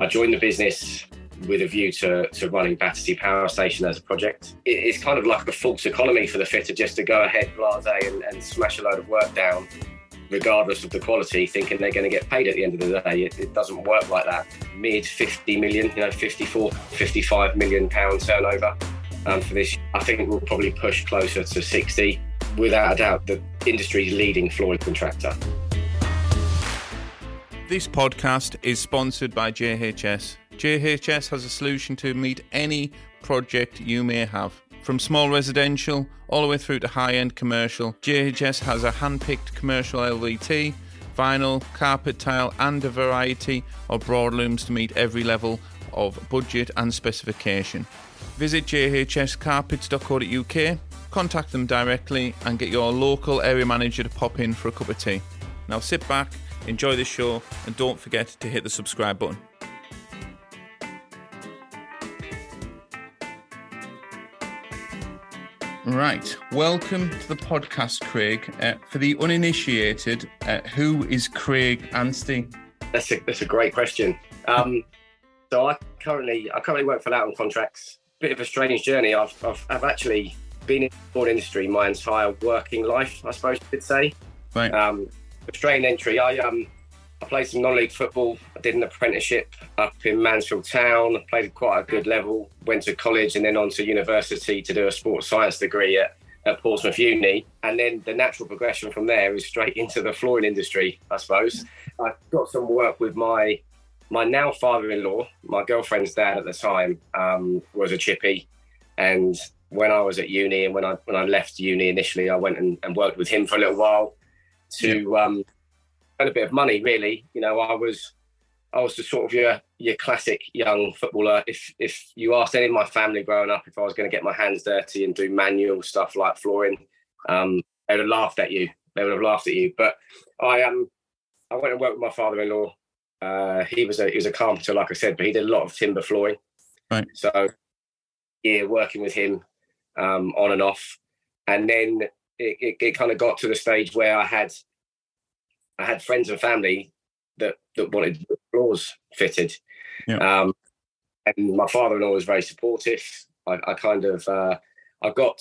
I joined the business with a view to, to running Battersea Power Station as a project. it's kind of like a false economy for the fitter just to go ahead blase and, and smash a load of work down, regardless of the quality, thinking they're going to get paid at the end of the day. It, it doesn't work like that. Mid 50 million, you know, 54, 55 million pound turnover um, for this. I think we'll probably push closer to 60. Without a doubt, the industry's leading flooring contractor. This podcast is sponsored by JHS. JHS has a solution to meet any project you may have. From small residential all the way through to high end commercial, JHS has a hand picked commercial LVT, vinyl, carpet tile, and a variety of broadlooms to meet every level of budget and specification. Visit jhscarpets.co.uk, contact them directly, and get your local area manager to pop in for a cup of tea. Now sit back enjoy the show, and don't forget to hit the subscribe button. Right, welcome to the podcast, Craig. Uh, for the uninitiated, uh, who is Craig Anstey? That's a that's a great question. Um, so I currently I currently work for Loughton Contracts. Bit of a strange journey. I've I've, I've actually been in the industry my entire working life, I suppose you could say. Right. Um, Australian entry. I um I played some non-league football. I did an apprenticeship up in Mansfield Town. I played at quite a good level. Went to college and then on to university to do a sports science degree at, at Portsmouth Uni. And then the natural progression from there is straight into the flooring industry, I suppose. I got some work with my my now father-in-law. My girlfriend's dad at the time um, was a chippy, and when I was at uni and when I when I left uni initially, I went and, and worked with him for a little while to um, earn a bit of money. Really, you know, I was I was the sort of your your classic young footballer. If if you asked any of my family growing up if I was going to get my hands dirty and do manual stuff like flooring, um, they would have laughed at you. They would have laughed at you. But I um I went and worked with my father-in-law. Uh, he was a he was a carpenter, like I said, but he did a lot of timber flooring. Right. So yeah, working with him um, on and off, and then it, it, it kind of got to the stage where I had I had friends and family that that wanted floors fitted. Yeah. Um, and my father-in-law was very supportive. I, I kind of uh, I got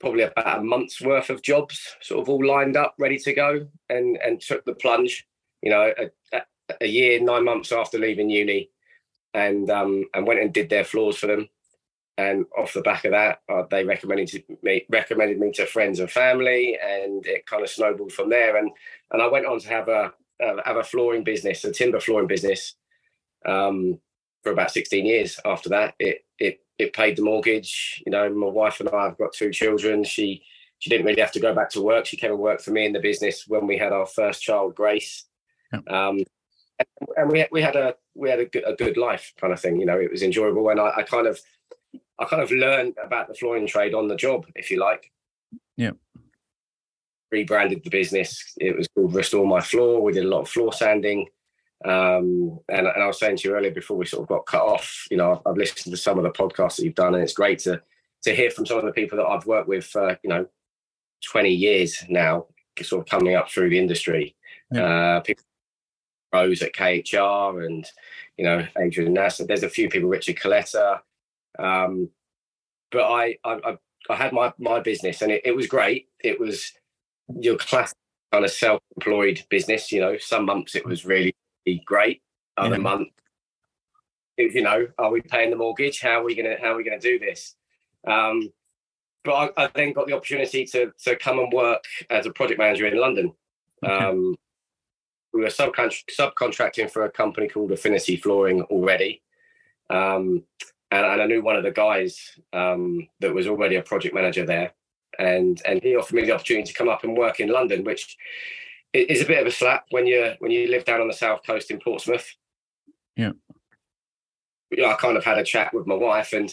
probably about a month's worth of jobs, sort of all lined up, ready to go, and and took the plunge. You know, a, a year, nine months after leaving uni, and um, and went and did their floors for them and off the back of that, uh, they recommended me recommended me to friends and family, and it kind of snowballed from there. And and I went on to have a uh, have a flooring business, a timber flooring business, um, for about sixteen years. After that, it it it paid the mortgage. You know, my wife and I have got two children. She she didn't really have to go back to work. She came and worked for me in the business when we had our first child, Grace. Um, and, and, we we had a we had a good, a good life kind of thing. You know, it was enjoyable, and I, I kind of I kind of learned about the flooring trade on the job, if you like. Yeah. Rebranded the business. It was called Restore My Floor. We did a lot of floor sanding. Um, and, and, I was saying to you earlier before we sort of got cut off, you know, I've, I've, listened to some of the podcasts that you've done, and it's great to to hear from some of the people that I've worked with for, you know, 20 years now, sort of coming up through the industry. Yeah. Uh, people Rose at KHR and, you know, Adrian Nasser. There's a few people, Richard Coletta, um, but I, I, I had my my business, and it, it was great. It was your classic kind of self-employed business. You know, some months it was really great. Other yeah. month, you know, are we paying the mortgage? How are we gonna How are we gonna do this? Um, but I, I, then got the opportunity to to come and work as a project manager in London. Okay. Um, we were subcontracting for a company called Affinity Flooring already. Um, and, and I knew one of the guys um, that was already a project manager there, and and he offered me the opportunity to come up and work in London, which is a bit of a slap when you when you live down on the south coast in Portsmouth. Yeah, I kind of had a chat with my wife, and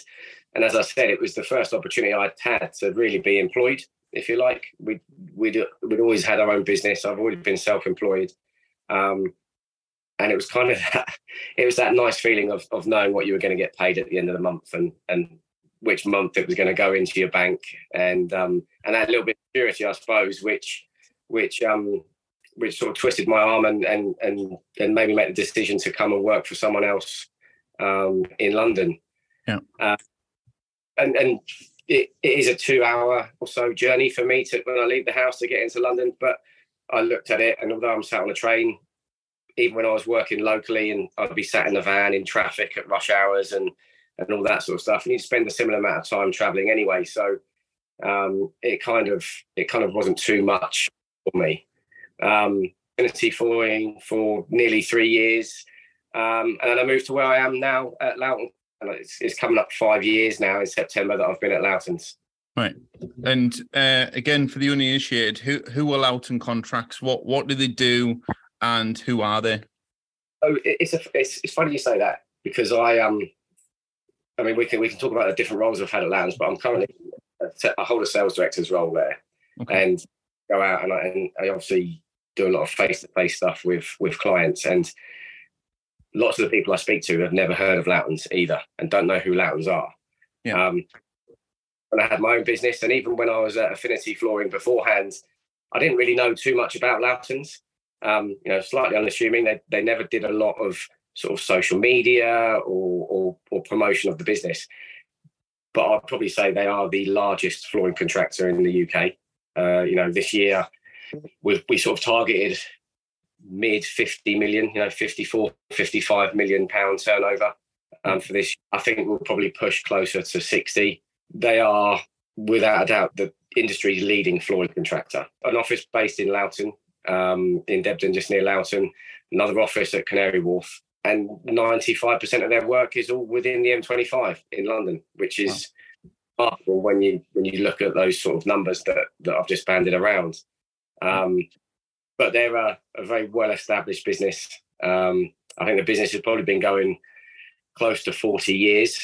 and as I said, it was the first opportunity I'd had to really be employed, if you like. We we'd we'd always had our own business. I've always been self-employed. Um, and it was kind of that, it was that nice feeling of of knowing what you were going to get paid at the end of the month and and which month it was going to go into your bank and um and that little bit of security I suppose which which um which sort of twisted my arm and and and and made me make the decision to come and work for someone else um, in London. Yeah. Uh, and and it, it is a two-hour or so journey for me to when I leave the house to get into London. But I looked at it, and although I'm sat on a train, even when I was working locally, and I'd be sat in the van in traffic at rush hours and and all that sort of stuff, and you'd spend a similar amount of time traveling anyway. So um, it kind of it kind of wasn't too much for me. Um, Flooring for nearly three years, um, and then I moved to where I am now at Loughton. And it's, it's coming up five years now in September that I've been at Loughton's. Right, and uh, again for the uninitiated, who who are Loughton contracts? What what do they do, and who are they? Oh, it's a, it's, it's funny you say that because I um, I mean we can we can talk about the different roles I've had at Loughton's, but I'm currently I hold a sales director's role there, okay. and go out and I, and I obviously do a lot of face to face stuff with with clients and lots of the people I speak to have never heard of Loughton's either and don't know who Loughton's are. Yeah. Um, and I had my own business, and even when I was at Affinity Flooring beforehand, I didn't really know too much about Loughton's. Um, you know, slightly unassuming. They they never did a lot of sort of social media or, or, or promotion of the business but I'd probably say they are the largest flooring contractor in the UK. Uh, you know, this year we we sort of targeted mid 50 million, you know, 54, 55 million pound turnover um, for this. I think we'll probably push closer to 60. They are, without a doubt, the industry's leading flooring contractor. An office based in Loughton, um, in Debden, just near Loughton, another office at Canary Wharf, and 95% of their work is all within the M25 in London, which is wow. when you when you look at those sort of numbers that that I've just banded around. Um, but they're a, a very well established business. Um, I think the business has probably been going close to 40 years.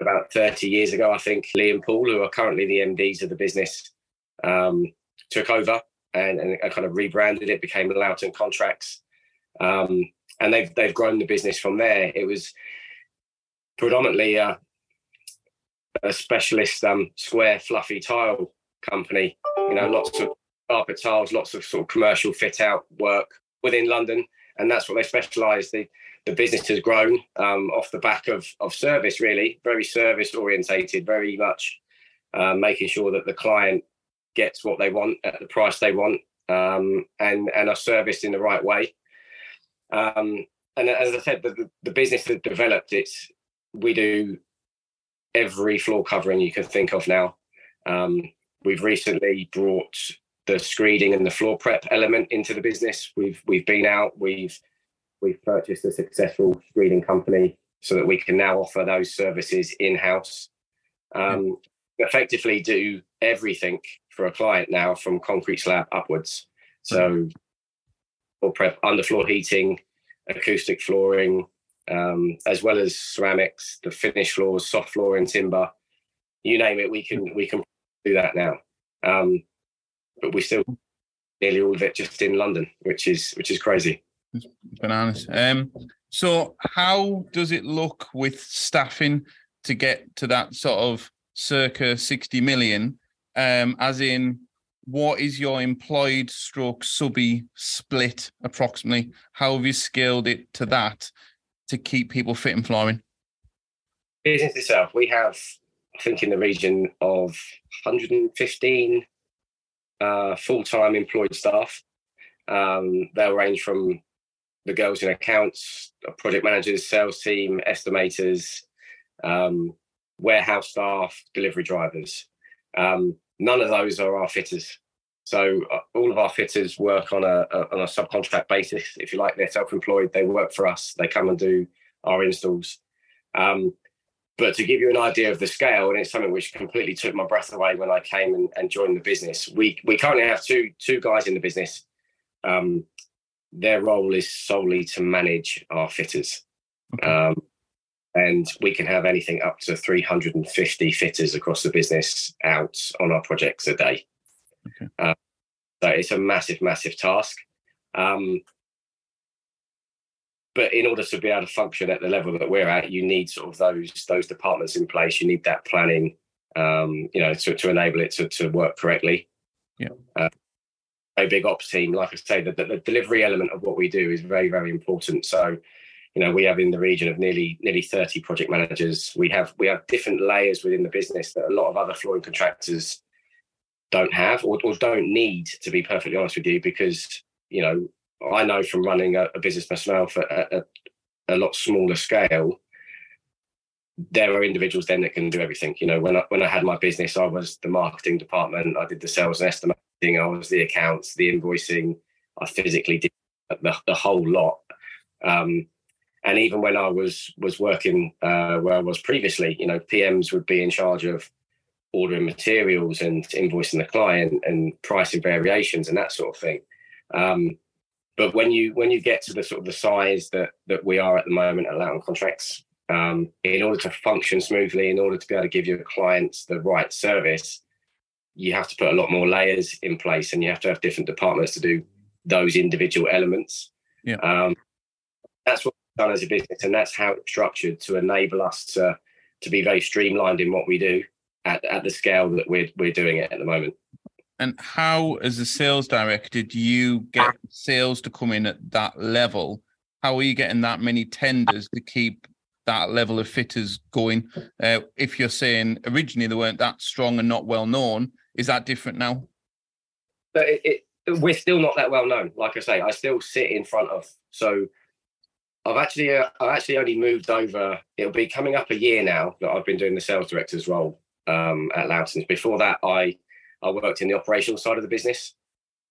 About 30 years ago, I think Lee and Paul, who are currently the MDs of the business, um, took over and, and, kind of rebranded it, became Loughton Contracts. Um, and they've they've grown the business from there. It was predominantly a, a specialist um, square fluffy tile company. You know, lots of carpet tiles, lots of sort of commercial fit out work within London, and that's what they specialise. The the business has grown um, off the back of of service, really, very service orientated, very much uh, making sure that the client gets what they want at the price they want, um, and and are serviced in the right way. Um, and as I said, the, the business has developed. It's we do every floor covering you can think of now. Um, we've recently brought the screeding and the floor prep element into the business. We've we've been out. We've we've purchased a successful screeding company so that we can now offer those services in house. Um, yeah. Effectively, do everything for a client now from concrete slab upwards. So or prep, underfloor heating, acoustic flooring, um, as well as ceramics, the finished floors, soft flooring, timber, you name it. We can we can do that now, um, but we still nearly all of it just in London, which is which is crazy. It's bananas. Um, so how does it look with staffing to get to that sort of circa sixty million? Um, as in what is your employed stroke subby split approximately? How have you scaled it to that to keep people fit and flooring? Business itself, we have, I think, in the region of 115 uh, full time employed staff. Um, they'll range from the girls in accounts, project managers, sales team, estimators, um, warehouse staff, delivery drivers. Um, None of those are our fitters. So uh, all of our fitters work on a, a, on a subcontract basis. If you like, they're self-employed. They work for us. They come and do our installs. Um, but to give you an idea of the scale, and it's something which completely took my breath away when I came and, and joined the business. We we currently have two two guys in the business. Um, their role is solely to manage our fitters. Okay. Um, and we can have anything up to 350 fitters across the business out on our projects a day. Okay. Uh, so it's a massive, massive task. Um, but in order to be able to function at the level that we're at, you need sort of those those departments in place. You need that planning, um, you know, to, to enable it to, to work correctly. Yeah. Uh, a big ops team. Like I say, the, the, the delivery element of what we do is very, very important. So, you know, we have in the region of nearly nearly 30 project managers. We have we have different layers within the business that a lot of other flooring contractors don't have or, or don't need, to be perfectly honest with you, because you know, I know from running a, a business myself at, at a lot smaller scale, there are individuals then that can do everything. You know, when I when I had my business, I was the marketing department, I did the sales and estimating, I was the accounts, the invoicing, I physically did the, the whole lot. Um, and even when I was was working uh, where I was previously, you know, PMs would be in charge of ordering materials and invoicing the client and pricing variations and that sort of thing. Um, but when you when you get to the sort of the size that that we are at the moment at Contracts, um, in order to function smoothly, in order to be able to give your clients the right service, you have to put a lot more layers in place, and you have to have different departments to do those individual elements. Yeah. Um, that's what done as a business, and that's how it's structured to enable us to to be very streamlined in what we do at, at the scale that we're we're doing it at the moment. And how, as a sales director, do you get sales to come in at that level? How are you getting that many tenders to keep that level of fitters going? Uh, if you're saying originally they weren't that strong and not well known, is that different now? But it, it, we're still not that well known. Like I say, I still sit in front of. So I've actually uh, I've actually only moved over. It'll be coming up a year now that I've been doing the sales director's role um, at Loughton's. Before that, I I worked in the operational side of the business.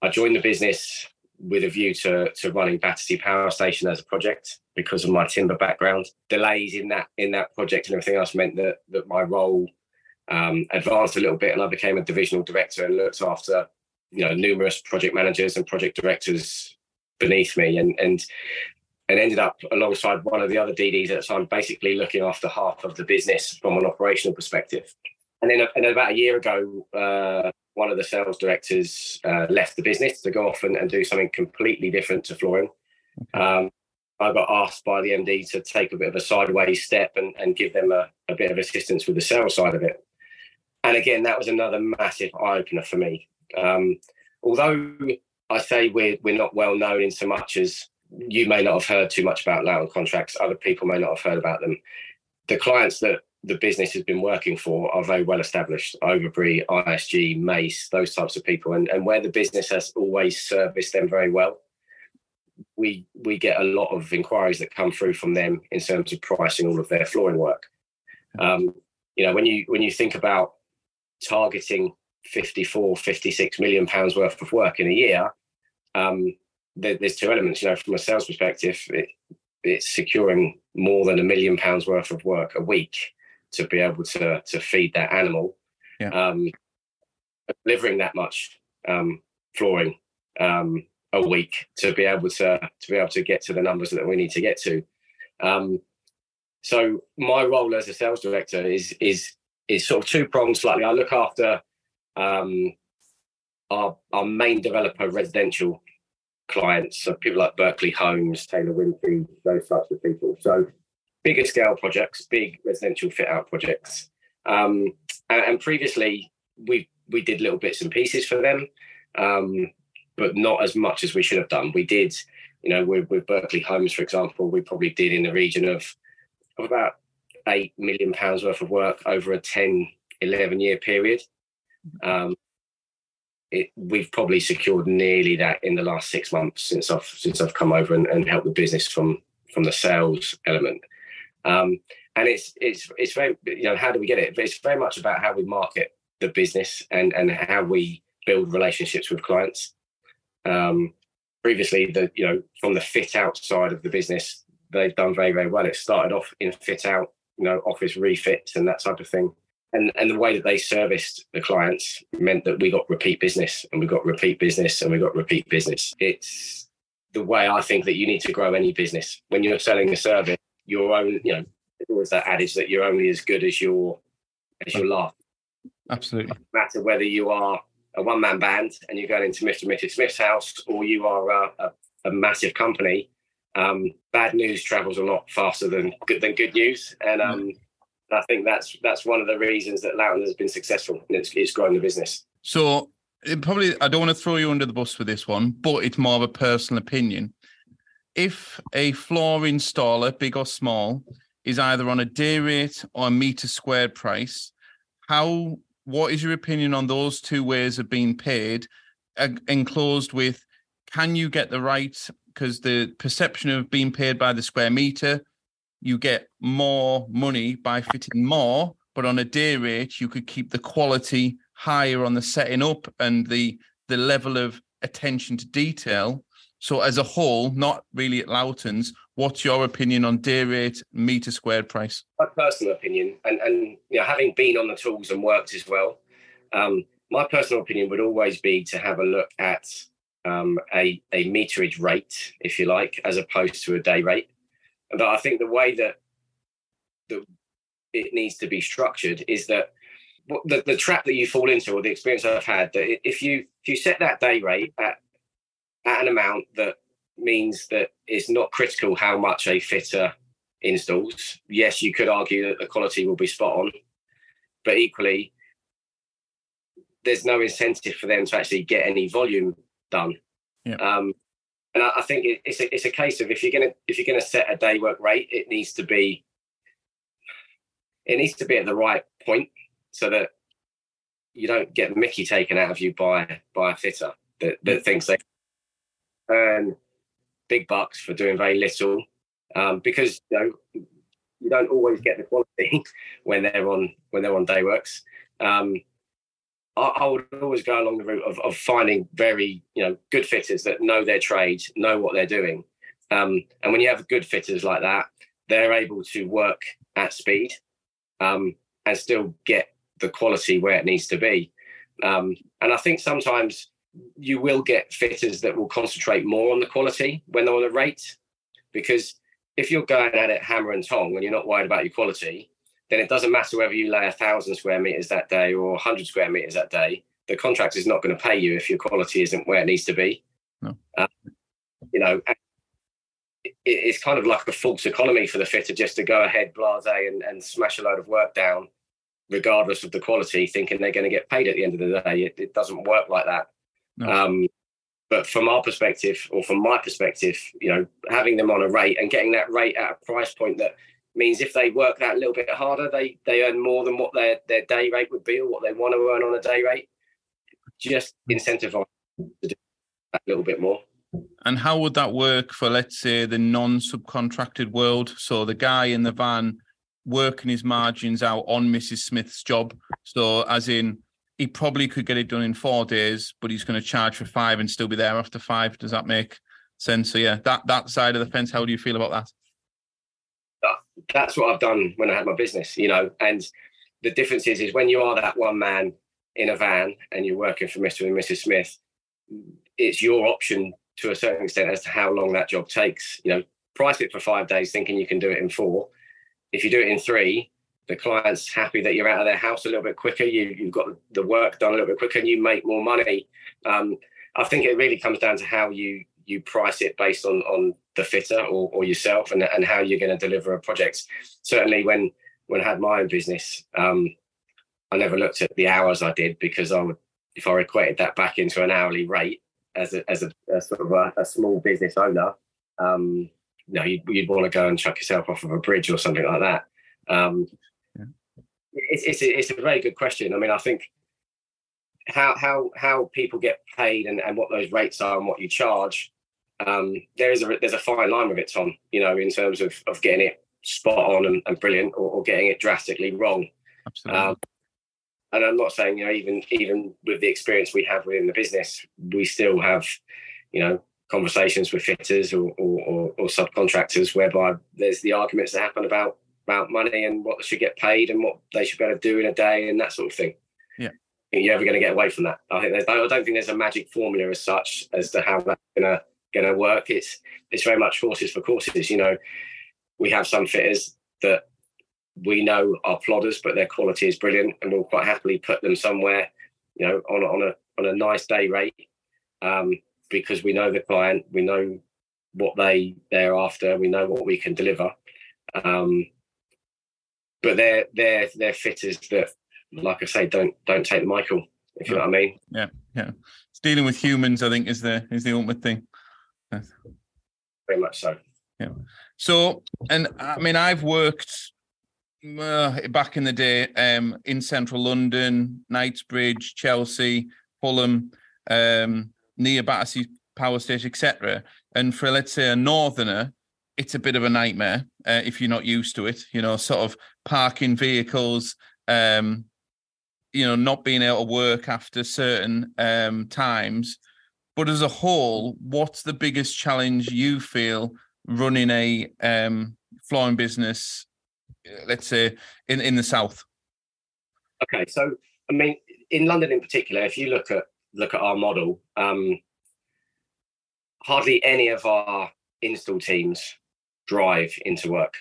I joined the business with a view to to running Battersea Power Station as a project because of my timber background. Delays in that in that project and everything else meant that that my role um, advanced a little bit, and I became a divisional director and looked after you know numerous project managers and project directors beneath me, and and and ended up alongside one of the other DDs at the time, basically looking after half of the business from an operational perspective. And then, and about a year ago, uh, one of the sales directors uh, left the business to go off and, and, do something completely different to flooring. Um, I got asked by the MD to take a bit of a sideways step and, and give them a, a, bit of assistance with the sales side of it. And again, that was another massive eye opener for me. Um, although I say we're, we're not well known in so much as you may not have heard too much about Loughton contracts, other people may not have heard about them. The clients that the business has been working for are very well established. Overbury isg mace those types of people. And, and where the business has always serviced them very well we we get a lot of inquiries that come through from them in terms of pricing all of their flooring work. Um, you know when you when you think about targeting 54 56 million pounds worth of work in a year um, there, there's two elements you know from a sales perspective it, it's securing more than a million pounds worth of work a week to be able to to feed that animal. Yeah. Um, delivering that much um, flooring um, a week to be able to to be able to get to the numbers that we need to get to. Um, so my role as a sales director is is is sort of two pronged slightly. I look after um, our our main developer residential clients, so people like Berkeley Homes, Taylor Wimpey, those types of people. So bigger scale projects, big residential fit out projects. Um, and, and, previously, we we did little bits and pieces for them, um, but not as much as we should have done. We did, you know, with, with Berkeley Homes, for example, we probably did in the region of, of about eight million pounds worth of work over a 10, 11 year period. Um, it, we've probably secured nearly that in the last six months since I've since I've come over and, and helped the business from from the sales element. Um, and it's it's it's very you know how do we get it? But it's very much about how we market the business and and how we build relationships with clients. Um, previously, the you know from the fit out side of the business, they've done very very well. It started off in fit out, you know, office refits and that type of thing. And, and the way that they serviced the clients meant that we got repeat business and we got repeat business and we got repeat business. It's the way I think that you need to grow any business. When you're selling a service, your own, you know, there's always that adage that you're only as good as your as your laugh. Absolutely. No matter whether you are a one man band and you're going into Mr. and Mrs. Smith's house or you are a, a, a massive company, um, bad news travels a lot faster than good than good news. And um, I think that's that's one of the reasons that Loughton has been successful it's, it's growing the business. So probably I don't want to throw you under the bus for this one, but it's more of a personal opinion. If a floor installer, big or small, is either on a day rate or a meter squared price, how what is your opinion on those two ways of being paid, enclosed with can you get the right because the perception of being paid by the square meter, you get more money by fitting more, but on a day rate you could keep the quality higher on the setting up and the the level of attention to detail. So as a whole, not really at Loughton's, what's your opinion on day rate meter squared price? My personal opinion, and and you know, having been on the tools and worked as well, um, my personal opinion would always be to have a look at um, a a meterage rate, if you like, as opposed to a day rate. But I think the way that that it needs to be structured is that the, the trap that you fall into, or the experience I've had, that if you if you set that day rate at at an amount that means that it's not critical how much a fitter installs. Yes, you could argue that the quality will be spot on, but equally, there's no incentive for them to actually get any volume done. Yeah. Um, and I, I think it, it's a, it's a case of if you're gonna if you're gonna set a day work rate, it needs to be it needs to be at the right point so that you don't get Mickey taken out of you by by a fitter that, that thinks they earn big bucks for doing very little um, because you know you don't always get the quality when they're on when they're on day works. Um, I, I, would always go along the route of, of, finding very you know good fitters that know their trade, know what they're doing, um, and when you have good fitters like that, they're able to work at speed um, and still get the quality where it needs to be. Um, and I think sometimes you will get fitters that will concentrate more on the quality when they're on a rate, because if you're going at it hammer and tong and you're not worried about your quality, then it doesn't matter whether you lay a thousand square meters that day or 100 square meters that day. The contractor is not going to pay you if your quality isn't where it needs to be. No. Um, you know, it's kind of like a false economy for the fitter just to go ahead, blase, and, and smash a load of work down, regardless of the quality, thinking they're going to get paid at the end of the day. It, it doesn't work like that. No. Um, but from our perspective, or from my perspective, you know, having them on a rate and getting that rate at a price point that means if they work that little bit harder, they they earn more than what their their day rate would be or what they want to earn on a day rate. Just incentivize to do that little bit more. And how would that work for, let's say, the non-subcontracted world? So the guy in the van working his margins out on Mrs. Smith's job. So as in he probably could get it done in four days, but he's going to charge for five and still be there after five. Does that make sense? So yeah, that that side of the fence. How do you feel about that? That's what I've done when I had my business, you know. And the difference is, is when you are that one man in a van and you're working for Mr. and Mrs. Smith, it's your option to a certain extent as to how long that job takes. You know, price it for five days, thinking you can do it in four. If you do it in three, the client's happy that you're out of their house a little bit quicker. You, you've got the work done a little bit quicker, and you make more money. Um, I think it really comes down to how you you price it based on on the fitter or, or yourself, and and how you're going to deliver a project. Certainly, when when I had my own business, um, I never looked at the hours I did because I would, if I equated that back into an hourly rate as a as a, a sort of a, a, small business owner, um, you know, you'd, you'd want to go and chuck yourself off of a bridge or something like that. Um, it's, it's, a, it's a very good question. I mean, I think how how how people get paid and, and what those rates are and what you charge. Um, there is a there's a fine line with it, Tom. You know, in terms of of getting it spot on and, and brilliant, or, or, getting it drastically wrong. Absolutely. Um, and I'm not saying you know even even with the experience we have within the business, we still have you know conversations with fitters or, or, or subcontractors whereby there's the arguments that happen about about money and what they should get paid and what they should be able to do in a day and that sort of thing. Yeah. You're ever going to get away from that. I think there's, I don't think there's a magic formula as such as to how that's going to going to work. It's it's very much horses for courses. You know, we have some fitters that we know are plodders, but their quality is brilliant, and we'll quite happily put them somewhere, you know, on on a on a nice day rate, um, because we know the client, we know what they they're after, we know what we can deliver. Um, but they're they're they're fitters that, like I say, don't don't take the Michael. if you know what I mean. Yeah, yeah. It's dealing with humans, I think, is the is the ultimate thing. Very much so. Yeah. So, and I mean, I've worked uh, back in the day um, in central London, Knightsbridge, Chelsea, Fulham, um, near Battersea Power Station, etc. And for let's say a northerner, it's a bit of a nightmare uh, if you're not used to it. You know, sort of parking vehicles, um, you know, not being able to work after certain um, times. But as a whole, what's the biggest challenge you feel running a um, flooring business, uh, let's say in, in the south? Okay, so I mean, in London in particular, if you look at look at our model, um, hardly any of our install teams drive into work.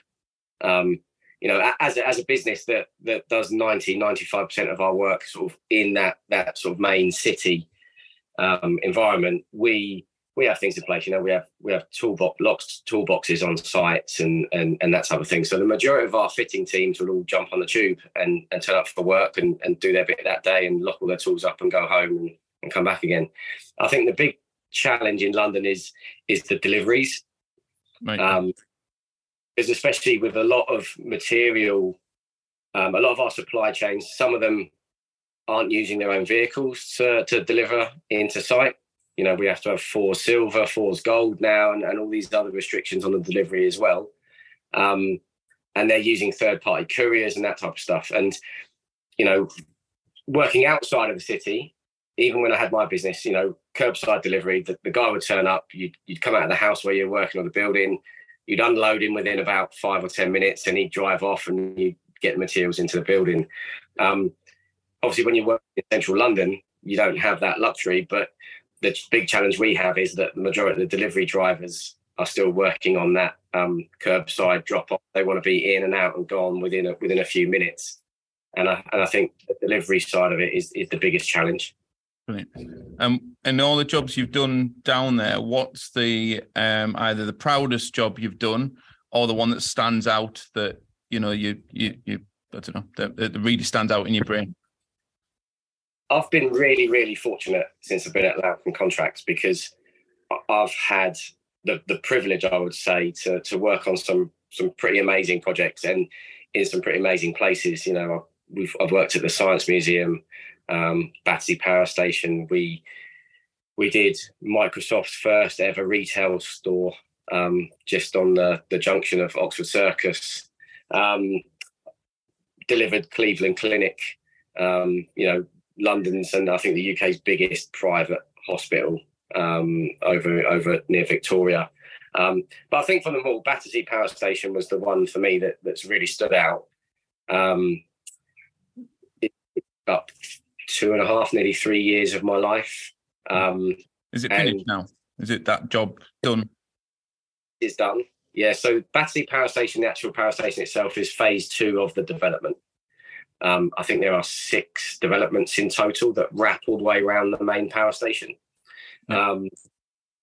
Um, you know, as a, as a business that that does 90, 95 percent of our work sort of in that that sort of main city um, environment, we we have things in place. You know, we have we have toolbox locks, toolboxes on sites and and and that type of thing. So the majority of our fitting teams will all jump on the tube and and turn up for work and and do their bit that day and lock all their tools up and go home and, and come back again. I think the big challenge in London is is the deliveries. Right. Um, because especially with a lot of material, um, a lot of our supply chains, some of them aren't using their own vehicles to, to deliver into site. You know, we have to have FORS silver, FORS gold now, and, and all these other restrictions on the delivery as well. Um, and they're using third party couriers and that type of stuff. And, you know, working outside of the city, even when I had my business, you know, curbside delivery, the, the guy would turn up, you'd, you'd come out of the house where you're working on the building, you'd unload him within about five or 10 minutes and he'd drive off and you'd get the materials into the building. Um, obviously, when you work in central London, you don't have that luxury, but the big challenge we have is that the majority of the delivery drivers are still working on that um, curbside drop off. They want to be in and out and gone within a, within a few minutes. And I, and I think the delivery side of it is, is the biggest challenge. Brilliant. Um, and all the jobs you've done down there, what's the um, either the proudest job you've done or the one that stands out that you know you you you I don't know that, that really stands out in your brain? I've been really, really fortunate since I've been at Loughton Contracts because I've had the, the privilege, I would say, to to work on some some pretty amazing projects and in some pretty amazing places. You know, we've I've worked at the Science Museum, um, Battersea Power Station. We we did Microsoft's first ever retail store um, just on the the junction of Oxford Circus. Um, delivered Cleveland Clinic. Um, you know, London's and I think the UK's biggest private hospital um, over over near Victoria. Um, but I think for them all, Battersea Power Station was the one for me that that's really stood out. Um, it, up two and a half, nearly three years of my life. Um, Is it finished now? Is it that job done? It's done. Yeah. So Battersea Power Station, the actual power station itself, is phase two of the development. Um, I think there are six developments in total that wrap all the way around the main power station. Yeah. Um,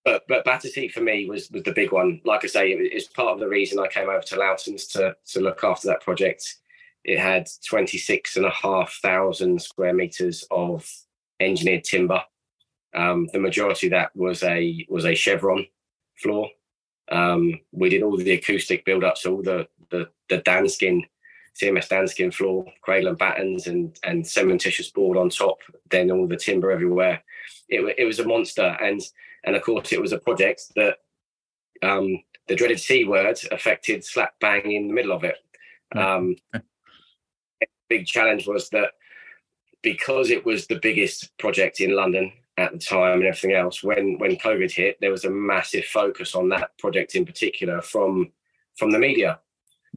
but but Battersea for me was was the big one. Like I say, it is part of the reason I came over to Loughton's to to look after that project. It had 26 and a half thousand square meters of engineered timber. Um, the majority of that was a was a chevron floor. Um, we did all the acoustic build ups, all the the the Danskin CMS Danskin floor, cradle and battens, and and cementitious board on top. Then all the timber everywhere. It, it was a monster, and and of course it was a project that um, the dreaded C word affected slap bang in the middle of it. Um, big challenge was that because it was the biggest project in London at the time and everything else, when when COVID hit, there was a massive focus on that project in particular from from the media.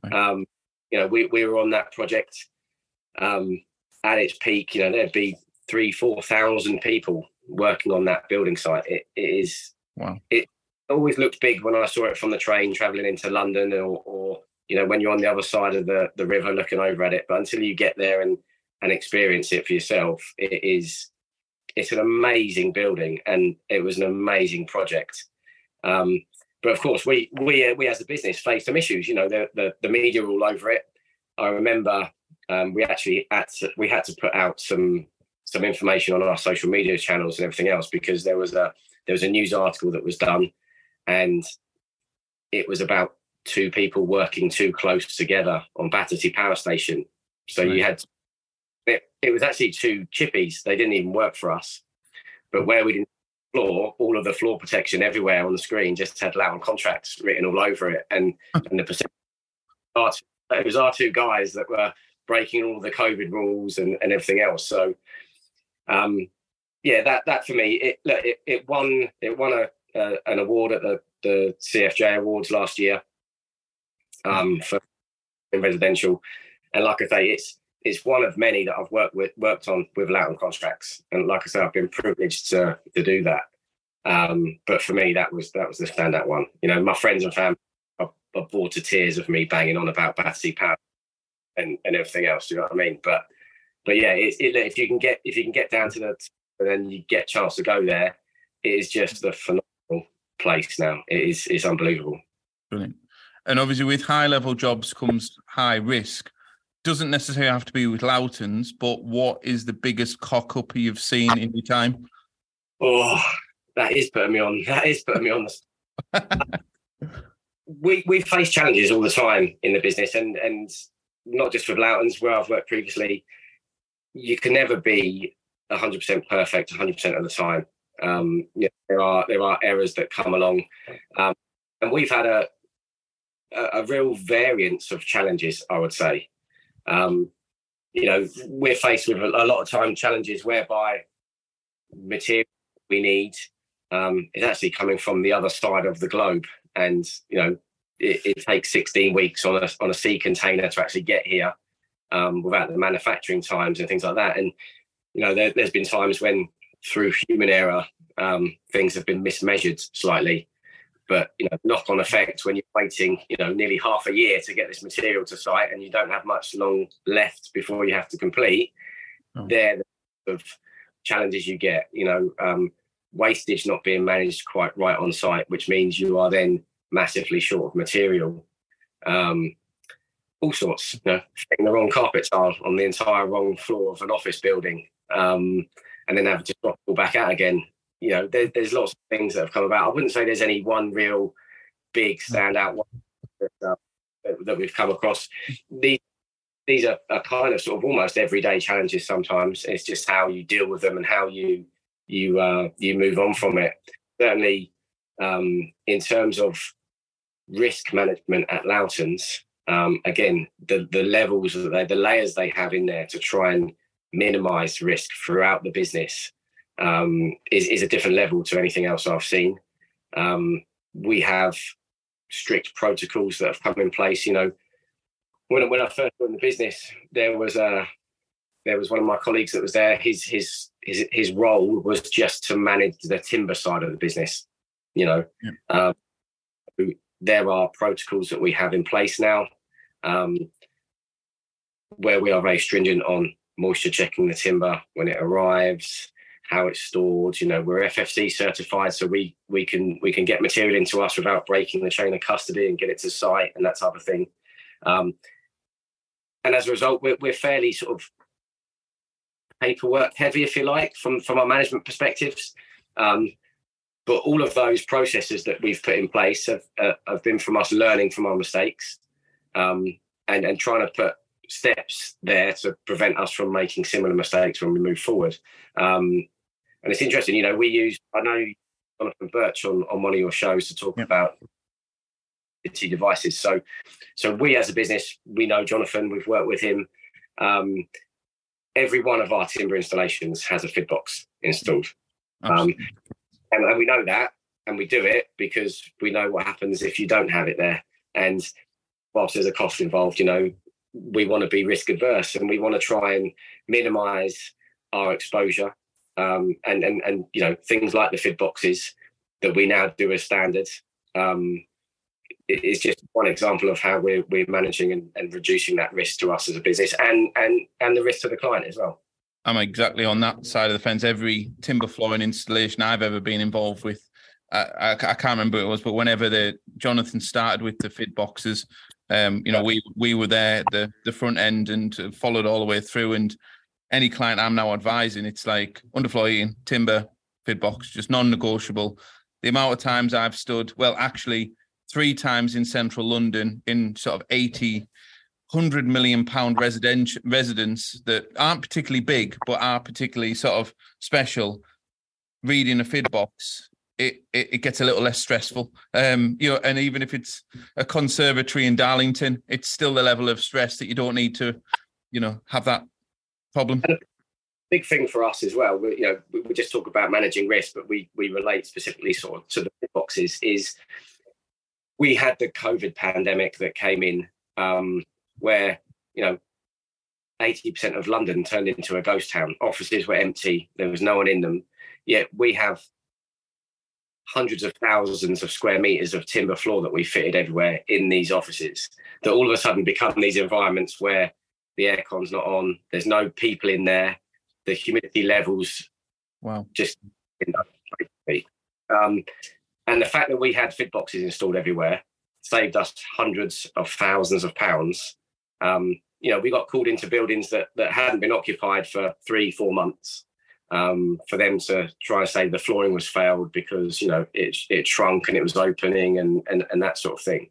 Right. Um, you know, we, we were on that project um, at its peak. You know, there'd be three, four thousand people working on that building site. It, it is. Wow. It always looked big when I saw it from the train traveling into London, or, or you know, when you're on the other side of the the river looking over at it. But until you get there and and experience it for yourself, it is. It's an amazing building, and it was an amazing project. Um, but of course, we we uh, we as a business faced some issues. You know, the the, the media all over it. I remember um, we actually had to, we had to put out some some information on our social media channels and everything else because there was a there was a news article that was done and it was about two people working too close together on Battersea Power Station. So right. you had it, it was actually two chippies. They didn't even work for us. But where we didn't floor, all of the floor protection everywhere on the screen just had Loughton contracts written all over it. And and the percent it was our two guys that were breaking all the COVID rules and, and everything else. So um yeah, that that for me, it look, it, it won it won a, uh, an award at the the CFJ Awards last year um, for in residential. And like I say, it's it's one of many that I've worked with worked on with Loughton contracts. And like I said, I've been privileged to to do that. Um, but for me, that was that was the standout one. You know, my friends and family are, are bored to tears of me banging on about Battersea Power and, and everything else. You know what I mean? But but yeah, it, it, if you can get if you can get down to the and then you get a chance to go there, it is just a phenomenal place now. It is it's unbelievable. Brilliant. And obviously, with high level jobs comes high risk. Doesn't necessarily have to be with Loughton's, but what is the biggest cock up you've seen in your time? Oh, that is putting me on. That is putting me on. we we face challenges all the time in the business, and and not just with Loughton's, where I've worked previously. You can never be 100% perfect 100% of the time. Um, yeah, there are there are errors that come along, um, and we've had a a, a real variance of challenges, I would say. Um, you know, we're faced with a, lot of time challenges whereby material we need um, is actually coming from the other side of the globe, and you know, it, it takes 16 weeks on a on a sea container to actually get here um, without the manufacturing times and things like that. And you know, there, has been times when through human error um, things have been mismeasured slightly, but you know knock on effect when you're waiting you know nearly half a year to get this material to site and you don't have much long left before you have to complete oh. they're the of challenges you get you know um, wastage not being managed quite right on site which means you are then massively short of material um, all sorts you know the wrong carpet tile on the entire wrong floor of an office building um, and then having to drop all back out again you know, there, there's lots of things that have come about. I wouldn't say there's any one real big standout one that, uh, that we've come across. These these are, are kind of sort of almost everyday challenges. Sometimes it's just how you deal with them and how you you uh, you move on from it. Certainly, um, in terms of risk management at Loughton's, um, again, the the levels that they, the layers they have in there to try and minimise risk throughout the business um, is, is a different level to anything else I've seen. Um, we have strict protocols that have come in place. You know, when when I first joined the business, there was a there was one of my colleagues that was there. His his his his role was just to manage the timber side of the business. You know, yeah. um, there are protocols that we have in place now, um, where we are very stringent on moisture checking the timber when it arrives how it's stored. You know, we're FSC certified, so we we can we can get material into us without breaking the chain of custody and get it to site and that type of thing. Um, and as a result, we're, we're fairly sort of paperwork heavy, if you like, from from our management perspectives. Um, but all of those processes that we've put in place have uh, have been from us learning from our mistakes um, and and trying to put steps there to prevent us from making similar mistakes when we move forward. Um, and it's interesting, you know, we use, I know Jonathan Birch on, on one of your shows to talk about IoT devices. So, so we as a business, we know Jonathan, we've worked with him. Um, every one of our timber installations has a FID box installed. Um, and, and we know that and we do it because we know what happens if you don't have it there. And whilst there's a cost involved, you know, we want to be risk adverse and we want to try and minimize our exposure um, and and and you know things like the FID boxes that we now do as standard um, is just one example of how we're we're managing and, and reducing that risk to us as a business and and and the risk to the client as well. I'm exactly on that side of the fence. Every timber flooring installation I've ever been involved with, I, I, I can't remember who it was, but whenever the Jonathan started with the FID boxes, um, you know, we we were there the the front end and followed all the way through, and any client I'm now advising, it's like underfloor heating, timber, fid box, just non-negotiable. The amount of times I've stood, well, actually three times in central London in sort of 80, 100 million pound residential residents that aren't particularly big, but are particularly sort of special. Reading a fid box, it, it, it gets a little less stressful. Um, you know, and even if it's a conservatory in Darlington, it's still the level of stress that you don't need to, you know, have that problem. Big thing for us as well. We, you know, we, we just talk about managing risk, but we we relate specifically sort of to the boxes. Is we had the COVID pandemic that came in, um, where you know 80% of London turned into a ghost town. Offices were empty. There was no one in them. Yet we have hundreds of thousands of square meters of timber floor that we fitted everywhere in these offices that all of a sudden become these environments where the aircon's not on, there's no people in there, the humidity levels wow. just um, and the fact that we had fit boxes installed everywhere saved us hundreds of thousands of pounds. Um, you know we got called into buildings that that hadn't been occupied for three four months um, for them to try and say the flooring was failed because you know it it shrunk and it was opening and and, and that sort of thing.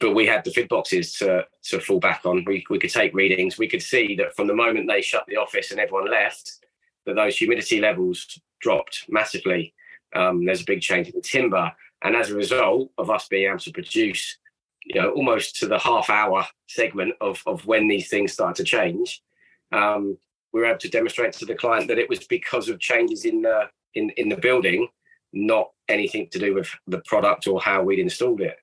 But we had the fid boxes to to fall back on. We we could take readings. We could see that from the moment they shut the office and everyone left, that those humidity levels dropped massively. Um, there's a big change in the timber, and as a result of us being able to produce, you know, almost to the half hour segment of of when these things start to change, um, we were able to demonstrate to the client that it was because of changes in the in in the building, not anything to do with the product or how we'd installed it.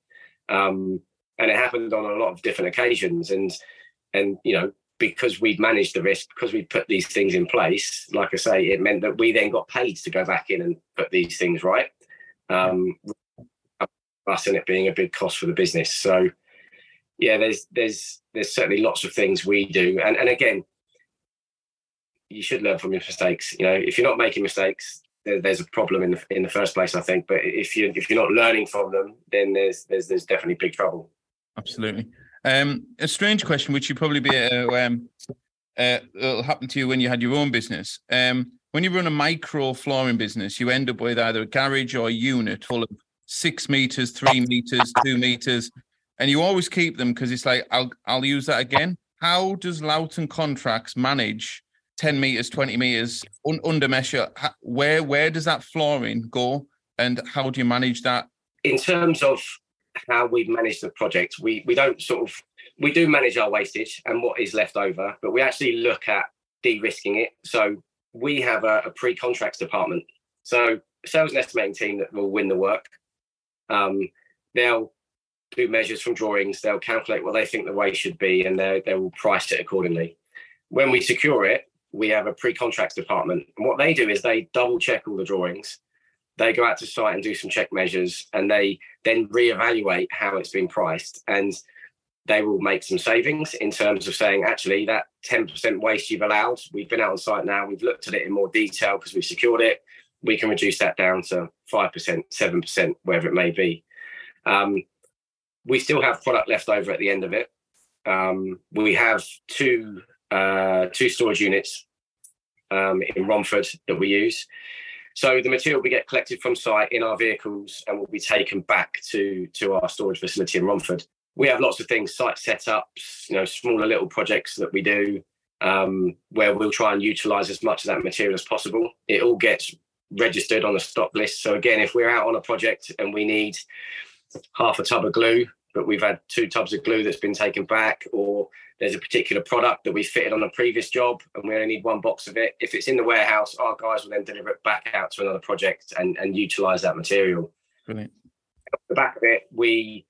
Um, and it happened on a lot of different occasions. And and you know because we'd managed the risk, because we put these things in place, like I say, it meant that we then got paid to go back in and put these things right. Um, us and it being a big cost for the business. So yeah, there's there's there's certainly lots of things we do. And and again, you should learn from your mistakes. You know, if you're not making mistakes, there, there's a problem in the in the first place. I think, but if you if you're not learning from them, then there's there's there's definitely big trouble. Absolutely. Um, a strange question, which you probably be uh, um, uh, it'll happen to you when you had your own business. Um, when you run a micro flooring business, you end up with either a garage or a unit full of six meters, three meters, two meters, and you always keep them because it's like I'll I'll use that again. How does Loughton Contracts manage 10 meters, 20 meters un- under measure. Where where does that flooring go, and how do you manage that? In terms of how we manage the project, we we don't sort of we do manage our wastage and what is left over, but we actually look at de-risking it. So we have a, a pre-contracts department. So sales and estimating team that will win the work. Um, they'll do measures from drawings. They'll calculate what they think the way should be, and they they will price it accordingly. When we secure it, we have a pre-contracts department. And what they do is they double check all the drawings. They go out to site and do some check measures, and they then reevaluate how it's been priced. And they will make some savings in terms of saying, actually, that 10% waste you've allowed, we've been out on site now, we've looked at it in more detail because we've secured it. We can reduce that down to 5%, 7%, wherever it may be. Um, we still have product left over at the end of it. Um, we have two uh, two storage units um, in Romford that we use. So the material we get collected from site in our vehicles and will be taken back to to our storage facility in Romford. We have lots of things, site setups, you know, smaller little projects that we do um, where we'll try and utilize as much of that material as possible. It all gets registered on a stock list. So again, if we're out on a project and we need half a tub of glue, but we've had two tubs of glue that's been taken back, or there's a particular product that we fitted on a previous job and we only need one box of it. If it's in the warehouse, our guys will then deliver it back out to another project and, and utilize that material. Brilliant. At the back of it, we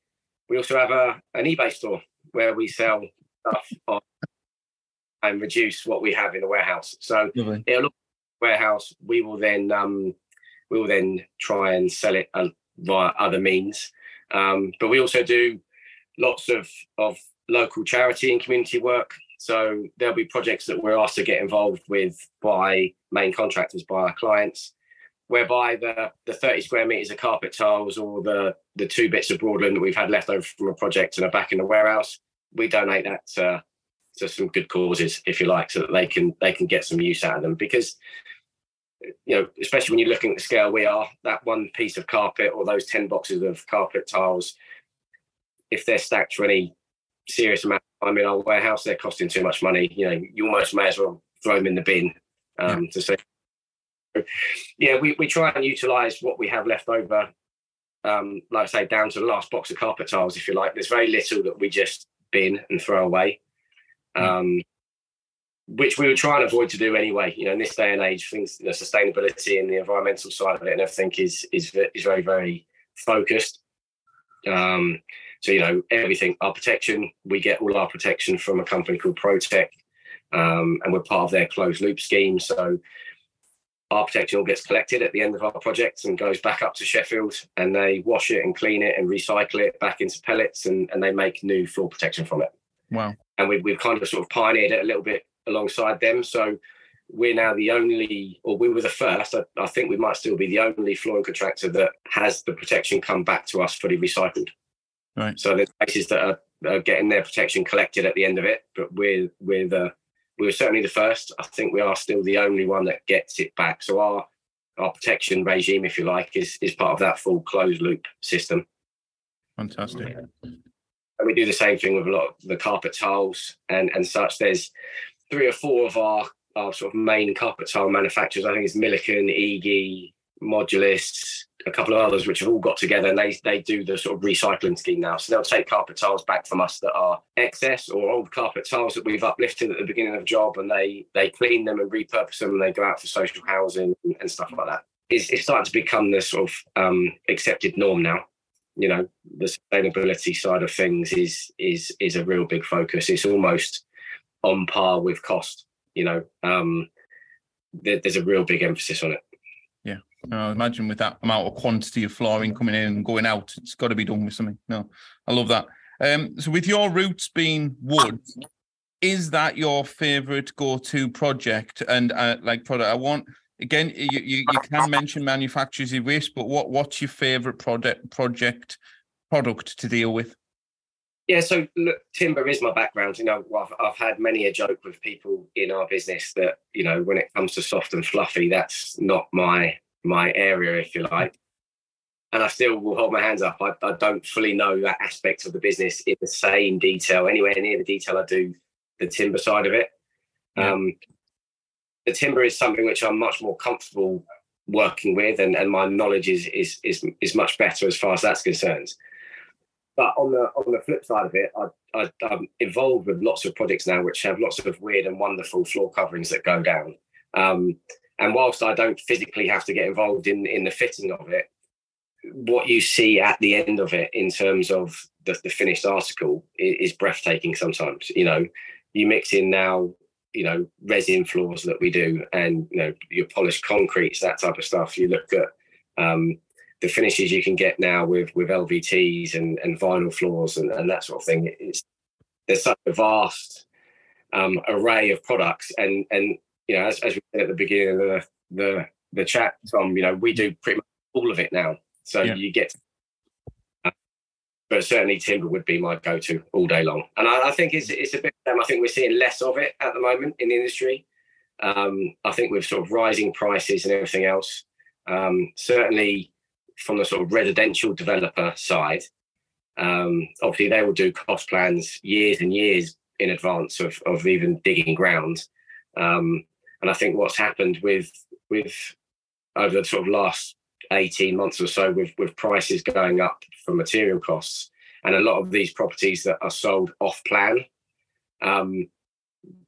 we also have a an eBay store where we sell stuff on, and reduce what we have in the warehouse. So Lovely. it'll look warehouse. We will then um, we will then try and sell it uh, via other means. Um, but we also do lots of of local charity and community work. So there'll be projects that we're asked to get involved with by main contractors, by our clients, whereby the, the 30 square meters of carpet tiles or the, the two bits of broadloom that we've had left over from a project and are back in the warehouse, we donate that to, to some good causes, if you like, so that they can they can get some use out of them. Because you know, especially when you're looking at the scale we are, that one piece of carpet or those ten boxes of carpet tiles, if they're stacked for any serious amount of time in our warehouse, they're costing too much money. You know, you almost may as well throw them in the bin um, yeah. to say. Yeah, we, we try and utilize what we have left over um, like I say, down to the last box of carpet tiles, if you like. There's very little that we just bin and throw away, um, which we would try and avoid to do anyway. You know, in this day and age, things, you know, sustainability and the environmental side of it and everything is is is very very focused. Um, so you know, everything our protection, we get all our protection from a company called Protec, um, and we're part of their closed loop scheme. So our protection all gets collected at the end of our project and goes back up to Sheffield and they wash it and clean it and recycle it back into pellets and, and they make new floor protection from it. Wow. And we, we've kind of sort of pioneered it a little bit alongside them. So we're now the only, or we were the first, I, I think we might still be the only flooring contractor that has the protection come back to us fully recycled. Right. So there's places that are, are getting their protection collected at the end of it, but we're, we're the, we were certainly the first. I think we are still the only one that gets it back. So our our protection regime, if you like, is is part of that full closed loop system. Fantastic. And we do the same thing with a lot of the carpet tiles and and such. There's three or four of our our sort of main carpet tile manufacturers. I think it's Milliken, Ege, Modulyss, a couple of others which have all got together and they they do the sort of recycling scheme now. So they'll take carpet tiles back from us that are excess or old carpet tiles that we've uplifted at the beginning of the job and they they clean them and repurpose them and they go out for social housing and stuff like that. It's, it's starting to become the sort of um, accepted norm now. You know, the sustainability side of things is is is a real big focus. It's almost on par with cost. You know, um, there, there's a real big emphasis on it. Yeah, I imagine with that amount of quantity of flooring coming in and going out, it's got to be done with something. No, I love that. Um, so with your roots being wood, is that your favorite go-to project and uh, like product? I want again, you, you, you can mention manufacturers you wish, but what what's your favorite project project product to deal with? Yeah, so look, timber is my background. You know, I've, I've had many a joke with people in our business that you know when it comes to soft and fluffy, that's not my my area, if you like. And I still will hold my hands up. I, I don't fully know that aspect of the business in the same detail, anywhere near the detail I do the timber side of it. Yeah. Um, the timber is something which I'm much more comfortable working with, and, and my knowledge is, is is is much better as far as that's concerned. But on the on the flip side of it, I, I'm involved with lots of projects now which have lots of weird and wonderful floor coverings that go down. Um, and whilst I don't physically have to get involved in in the fitting of it, what you see at the end of it in terms of the, the finished article is, is, breathtaking. Sometimes, you know, you mix in now, you know, resin floors that we do, and you know, your polished concretes, that type of stuff. You look at um, the finishes you can get now with with LVTs and, and vinyl floors and, and that sort of thing. It's, there's such a vast um, array of products, and and you know, as, as we said at the beginning of the, the, the chat, Tom, you know, we do pretty much all of it now. So yeah. you get, uh, but certainly timber would be my go-to all day long. And I, I think it's, it's a bit, um, I think we're seeing less of it at the moment in the industry. Um, I think with sort of rising prices and everything else, um, certainly from the sort of residential developer side, um, obviously they will do cost plans years and years in advance of, of even digging ground. Um, and I think what's happened with with over the sort of last 18 months or so with, with prices going up for material costs and a lot of these properties that are sold off plan, um,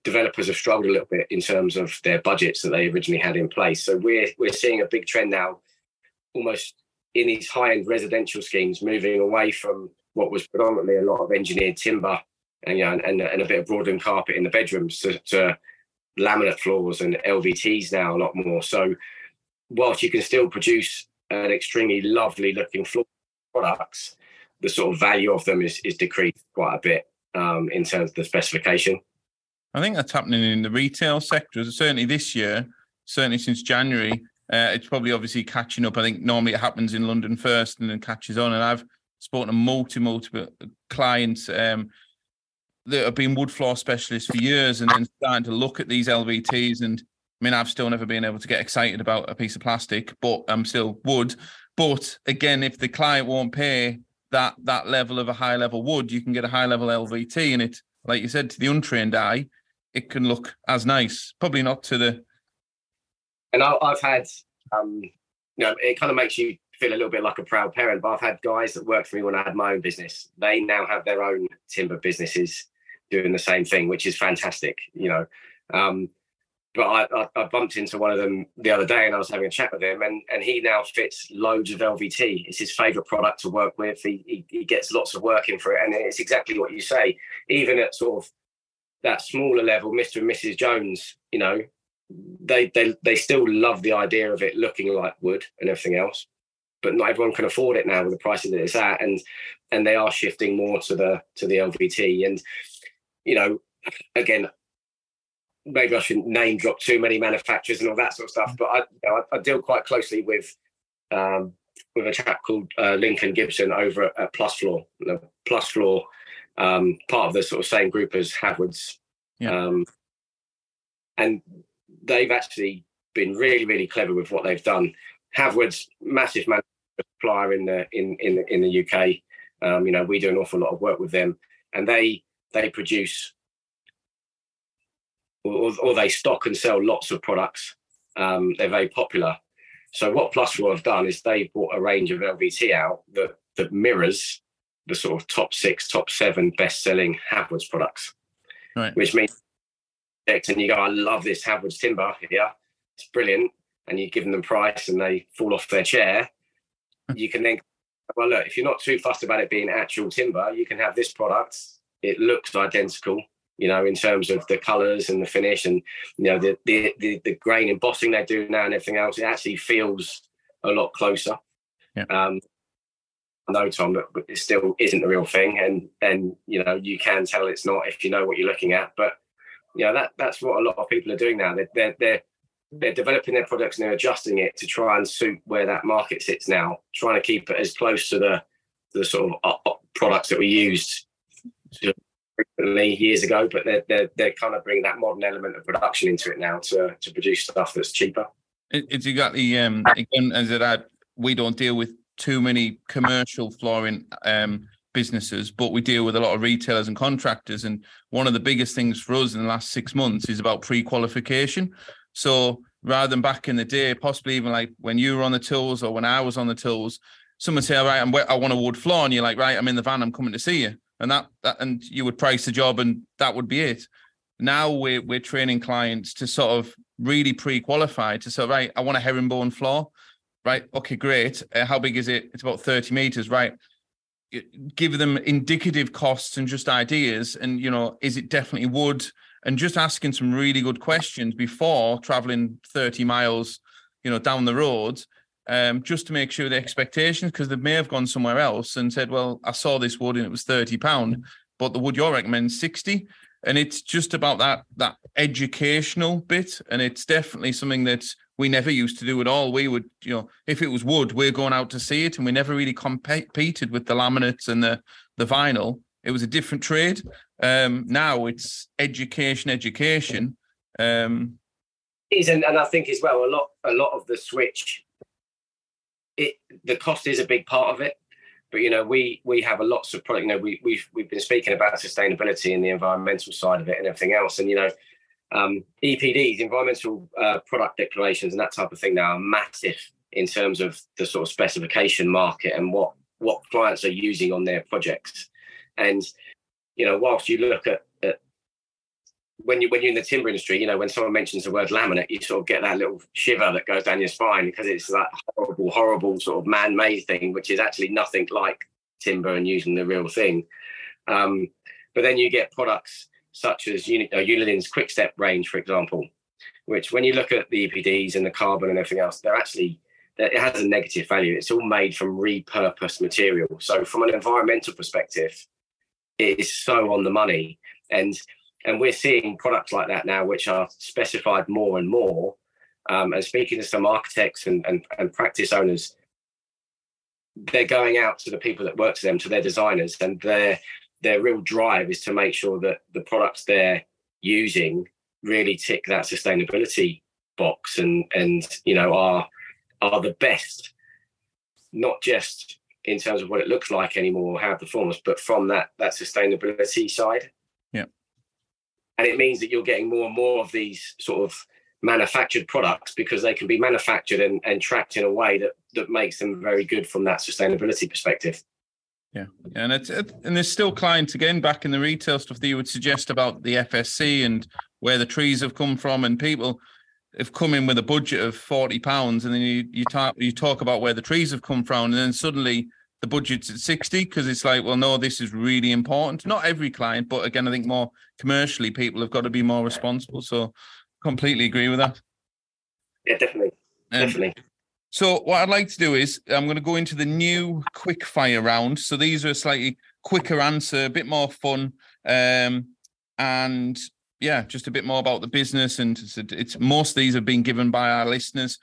developers have struggled a little bit in terms of their budgets that they originally had in place. So we're we're seeing a big trend now, almost in these high end residential schemes, moving away from what was predominantly a lot of engineered timber and you know, and, and a bit of broadloom carpet in the bedrooms to, to laminate floors and LVTs now a lot more. So whilst you can still produce an extremely lovely looking floor products, the sort of value of them is, is decreased quite a bit um, in terms of the specification. I think that's happening in the retail sector. Certainly this year, certainly since January, uh, it's probably obviously catching up. I think normally it happens in London first and then catches on. And I've spoken to multi multiple clients um, that have been wood floor specialists for years and then starting to look at these LVTs. And I mean, I've still never been able to get excited about a piece of plastic, but I'm still wood. But again, if the client won't pay that that level of a high level wood, you can get a high level LVT in it. Like you said, to the untrained eye, it can look as nice. Probably not to the. And I, have had, um, you know, it kind of makes you feel a little bit like a proud parent. But I've had guys that worked for me when I had my own business. They now have their own timber businesses doing the same thing, which is fantastic. You know, um, but I, I, I, bumped into one of them the other day, and I was having a chat with him, and and he now fits loads of LVT. It's his favourite product to work with. He, he, he gets lots of work in for it, and it's exactly what you say. Even at sort of that smaller level, Mister and Mrs Jones, you know, they they they still love the idea of it looking like wood and everything else but not everyone can afford it now with the prices that it's at, and and they are shifting more to the to the LVT. And you know, again, maybe I shouldn't name drop too many manufacturers and all that sort of stuff, but I, you know, I, I, deal quite closely with um, with a chap called uh, Lincoln Gibson over at, at Plusfloor. The Plusfloor, um, part of the sort of same group as Havwoods, yeah. um, and they've actually been really, really clever with what they've done. Havwoods, massive supplier in the in in the, in the UK. Um, you know, we do an awful lot of work with them, and they they produce or, or they stock and sell lots of products. Um, they're very popular. So what Plusfloor have done is they've brought a range of LVT out that that mirrors the sort of top six, top seven best-selling Havwoods products, right. which means and you go, I love this Havwoods timber. Yeah, it's brilliant and you give them the price and they fall off their chair, you can then, well, look, if you're not too fussed about it being actual timber, you can have this product. It looks identical, you know, in terms of the colours and the finish and, you know, the, the, the, the grain embossing they do now and everything else. It actually feels a lot closer. Yeah. Um, no, Tom, but it still isn't the real thing, and and you know you can tell it's not if you know what you're looking at. But you know that that's what a lot of people are doing now. They're they're, they're they're developing their products and they're adjusting it to try and suit where that market sits now, trying to keep it as close to the the sort of uh, uh, products that we used frequently years ago, but they're, they're they're kind of bringing that modern element of production into it now to to produce stuff that's cheaper. It's exactly um again as that we don't deal with too many commercial flooring um businesses, but we deal with a lot of retailers and contractors. And one of the biggest things for us in the last six months is about pre-qualification. So rather than back in the day, possibly even like when you were on the tools or when I was on the tools, someone say, "All right, I'm I want a wood floor," and you're like, "Right, I'm in the van. I'm coming to see you," and that that and you would price the job, and that would be it. Now we're we're training clients to sort of really pre-qualify to say, right, I want a herringbone floor, right? Okay, great. Uh, how big is it? It's about thirty meters, right? Give them indicative costs and just ideas, and you know, is it definitely wood? and just asking some really good questions before traveling 30 miles, you know, down the road, um, just to make sure the expectations, because they may have gone somewhere else and said, well, I saw this wood and it was 30 pound, but the wood you're recommending 60. And it's just about that that educational bit. And it's definitely something that we never used to do at all. We would, you know, if it was wood, we're going out to see it, and we never really competed with the laminates and the the vinyl. It was a different trade. Um, now it's education, education. Um, is and, and I think as well a lot a lot of the switch. It the cost is a big part of it, but you know we we have a lots of product. You know we we've we've been speaking about sustainability and the environmental side of it and everything else, and you know um, EPDs, environmental uh, product declarations, and that type of thing now are massive in terms of the sort of specification market and what what clients are using on their projects. And you know, whilst you look at, at when you when you're in the timber industry, you know, when someone mentions the word laminate, you sort of get that little shiver that goes down your spine because it's that horrible, horrible sort of man-made thing, which is actually nothing like timber and using the real thing. Um, but then you get products such as Uni- uh, Unilin's range, for example, which when you look at the EPDs and the carbon and everything else, they're actually it has a negative value. It's all made from repurposed material. So from an environmental perspective, it is so on the money. And and we're seeing products like that now, which are specified more and more. Um, and speaking to some architects and, and, and practice owners, they're going out to the people that work to them, to their designers, and they're their real drive is to make sure that the products they're using really tick that sustainability box and and you know are are the best. Not just in terms of what it looks like anymore or how it performs but from that that sustainability side. Yeah. And it means that you're getting more and more of these sort of manufactured products because they can be manufactured and, and tracked in a way that that makes them very good from that sustainability perspective yeah, and it's it, and there's still clients again back in the retail stuff that you would suggest about the FSC and where the trees have come from, and people have come in with a budget of forty pounds, and then you you talk you talk about where the trees have come from, and then suddenly the budget's at sixty because it's like, well, no, this is really important. Not every client, but again, I think more commercially, people have got to be more responsible. So, completely agree with that. Yeah, definitely, um, definitely. So what I'd like to do is I'm going to go into the new quick fire round. So these are a slightly quicker answer, a bit more fun, um, and yeah, just a bit more about the business. And it's, it's, most these have been given by our listeners.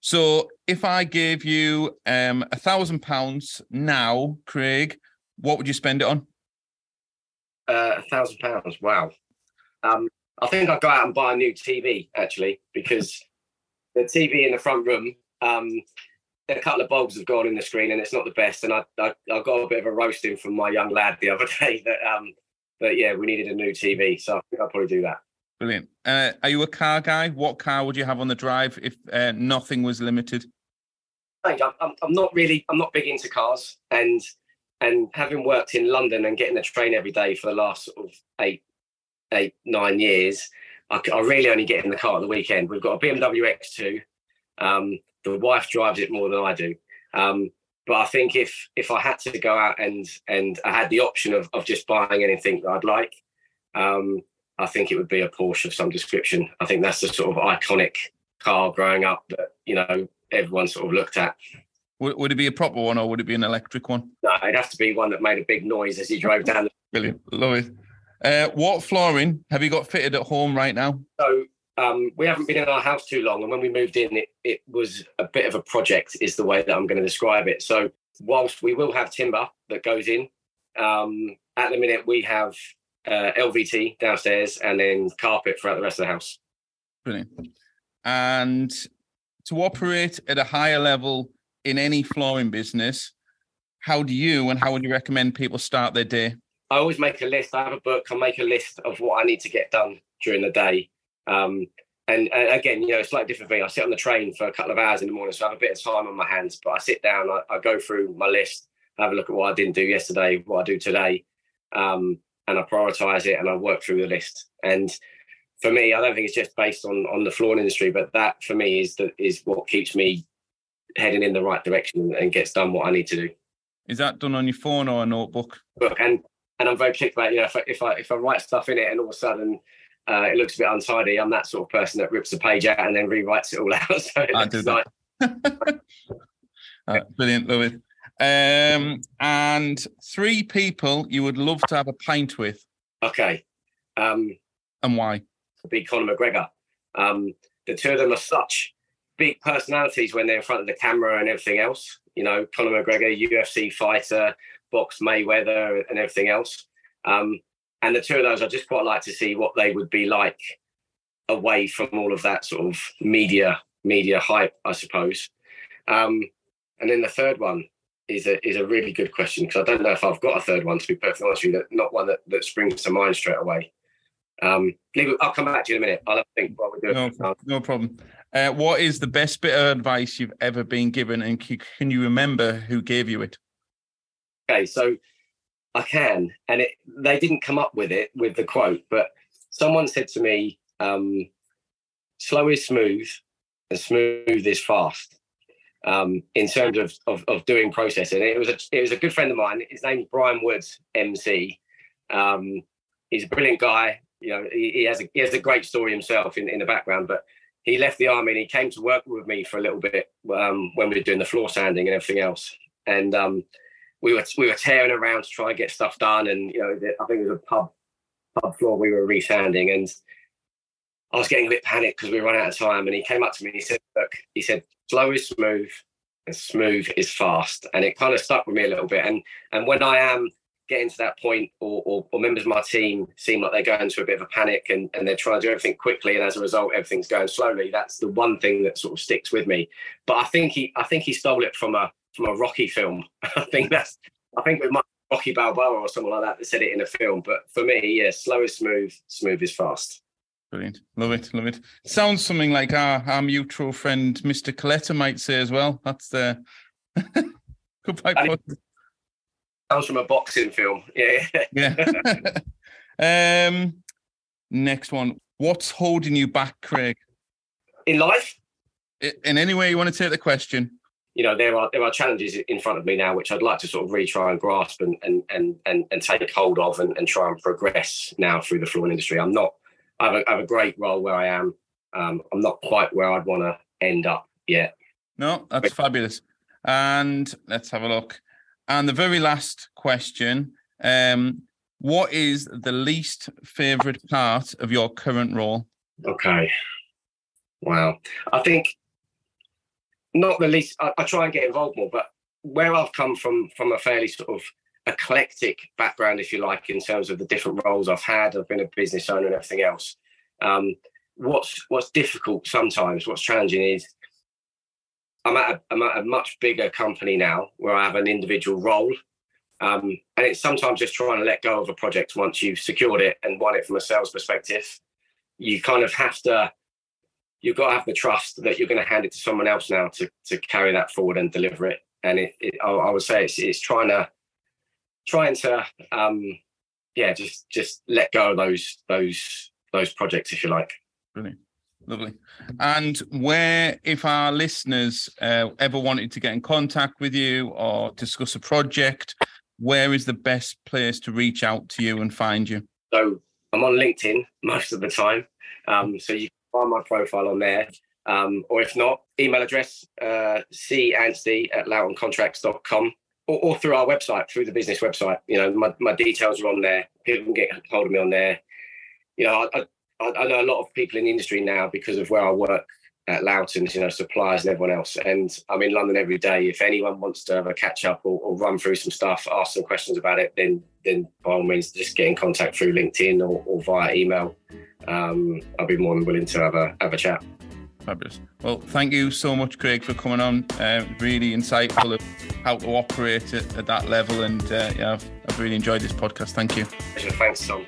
So if I gave you um, a thousand pounds now, Craig, what would you spend it on? Uh, a thousand pounds. Wow. Um, I think I'd go out and buy a new TV actually because the TV in the front room um, a couple of bulbs have gone in the screen and it's not the best. And I, I, I got a bit of a roasting from my young lad the other day that, um, that yeah, we needed a new TV. So I think I'll probably do that. Brilliant. Uh, are you a car guy? What car would you have on the drive if uh, nothing was limited? I'm, I'm not really, I'm not big into cars and, and having worked in London and getting the train every day for the last sort of eight, eight, nine years, I, I really only get in the car at the weekend. We've got a BMW X2. Um, the wife drives it more than I do. Um, but I think if if I had to go out and and I had the option of of just buying anything that I'd like, um, I think it would be a Porsche of some description. I think that's the sort of iconic car growing up that you know everyone sort of looked at. Would, would it be a proper one or would it be an electric one? No, it'd have to be one that made a big noise as you drove down. Brilliant, love it. Uh, what flooring have you got fitted at home right now? So um, we haven't been in our house too long, and when we moved in, it, it was a bit of a project, is the way that I'm going to describe it. So, whilst we will have timber that goes in, um, at the minute we have uh, LVT downstairs and then carpet throughout the rest of the house. Brilliant. And to operate at a higher level in any flooring business, how do you and how would you recommend people start their day? I always make a list. I have a book. I make a list of what I need to get done during the day. Um, and, and, again, you know, it's like different thing. I sit on the train for a couple of hours in the morning, so I have a bit of time on my hands. But I sit down, I, I go through my list, have a look at what I didn't do yesterday, what I do today, um, and I prioritize it and I work through the list. And for me, I don't think it's just based on on the flooring industry, but that for me is that is what keeps me heading in the right direction and gets done what I need to do. Is that done on your phone or a notebook? Book and and I'm very particular about you know if I, if I if I write stuff in it and all of a sudden uh, it looks a bit untidy. I'm that sort of person that rips the page out and then rewrites it all out. So I do that. uh, brilliant, love it. Um, and three people you would love to have a pint with. Okay. Um, and why? Be Conor McGregor. Um, the two of them are such big personalities when they're in front of the camera and everything else. You know, Conor McGregor, UFC fighter, box Mayweather, and everything else. Um, and the two of those, I just quite like to see what they would be like away from all of that sort of media media hype, I suppose. Um, and then the third one is a is a really good question because I don't know if I've got a third one to be perfectly honest with you. That not one that, that springs to mind straight away. Um, I'll come back to you in a minute. I'll have think what we're doing. No, no problem. Uh, what is the best bit of advice you've ever been given, and can you remember who gave you it? Okay, so I can. And it, they didn't come up with it with the quote, but someone said to me, um, slow is smooth and smooth is fast. Um, in terms of, of, of doing processing, it was a it was a good friend of mine. His name's Brian Woods, MC. Um, he's a brilliant guy. You know, he, he, has a he has a great story himself in, in the background. But he left the army and he came to work with me for a little bit um, when we were doing the floor sanding and everything else. And um, we were we were tearing around to try and get stuff done, and you know, I think it was a pub pub floor we were resanding, and I was getting a bit panicked because we running out of time. And he came up to me and he said, "Look," he said, "slow is smooth, and smooth is fast," and it kind of stuck with me a little bit. And and when I am getting to that point or, or, or, members of my team seem like they're going into a bit of a panic and, and they're trying to do everything quickly and as a result everything's going slowly that's the one thing that sort of sticks with me but i think he i think he stole it from a from a rocky film i think that's i think with my rocky balboa or someone like that that said it in a film but for me yeah slow is smooth smooth is fast Brilliant. Love it. Love it. Sounds something like our, our mutual friend, Mr. Coletta, might say as well. That's the. Goodbye. Sounds from a boxing film. Yeah. yeah. um, next one. What's holding you back, Craig? In life? In any way you want to take the question. You know, there are there are challenges in front of me now which I'd like to sort of really try and grasp and and and and, and take hold of and, and try and progress now through the flooring industry. I'm not I have a, I have a great role where I am. Um, I'm not quite where I'd want to end up yet. No, that's but, fabulous. And let's have a look. And the very last question um, What is the least favorite part of your current role? Okay. Wow. I think not the least, I, I try and get involved more, but where I've come from, from a fairly sort of eclectic background, if you like, in terms of the different roles I've had. I've been a business owner and everything else. Um, what's what's difficult sometimes, what's challenging is I'm at, a, I'm at a much bigger company now where I have an individual role. Um, and it's sometimes just trying to let go of a project once you've secured it and won it from a sales perspective. You kind of have to, you've got to have the trust that you're going to hand it to someone else now to, to carry that forward and deliver it. And it, it I, I, would say it's, it's trying to, trying to, um, yeah, just, just let go of those, those, those projects, if you like. Brilliant. Lovely. And where, if our listeners uh, ever wanted to get in contact with you or discuss a project, where is the best place to reach out to you and find you? So I'm on LinkedIn most of the time. Um, so you find my profile on there. Um, or if not, email address uh, canstey at loughtoncontracts.com or, or through our website, through the business website. You know, my, my details are on there. People can get hold of me on there. You know, I, I, I, know a lot of people in the industry now because of where I work at Loughton's, you know, suppliers and everyone else. And I'm in London every day. If anyone wants to have a catch up or, or run through some stuff, ask some questions about it, then then by all means, just get in contact through LinkedIn or, or via email. Um, I'll be more than willing to have a have a chat. Fabulous. Well, thank you so much, Craig, for coming on. Uh, really insightful of how to operate at, at that level, and uh, yeah, I've, I've really enjoyed this podcast. Thank you. Thanks, Tom.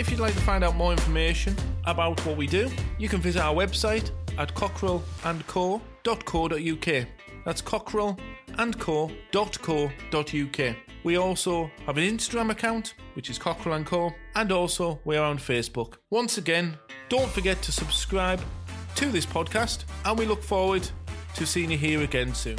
If you'd like to find out more information about what we do, you can visit our website at cockerellandco.co.uk. That's cockerellandco.co.uk. We also have an Instagram account, which is Cockerell and Co, and also we're on Facebook. Once again, don't forget to subscribe to this podcast, and we look forward to seeing you here again soon.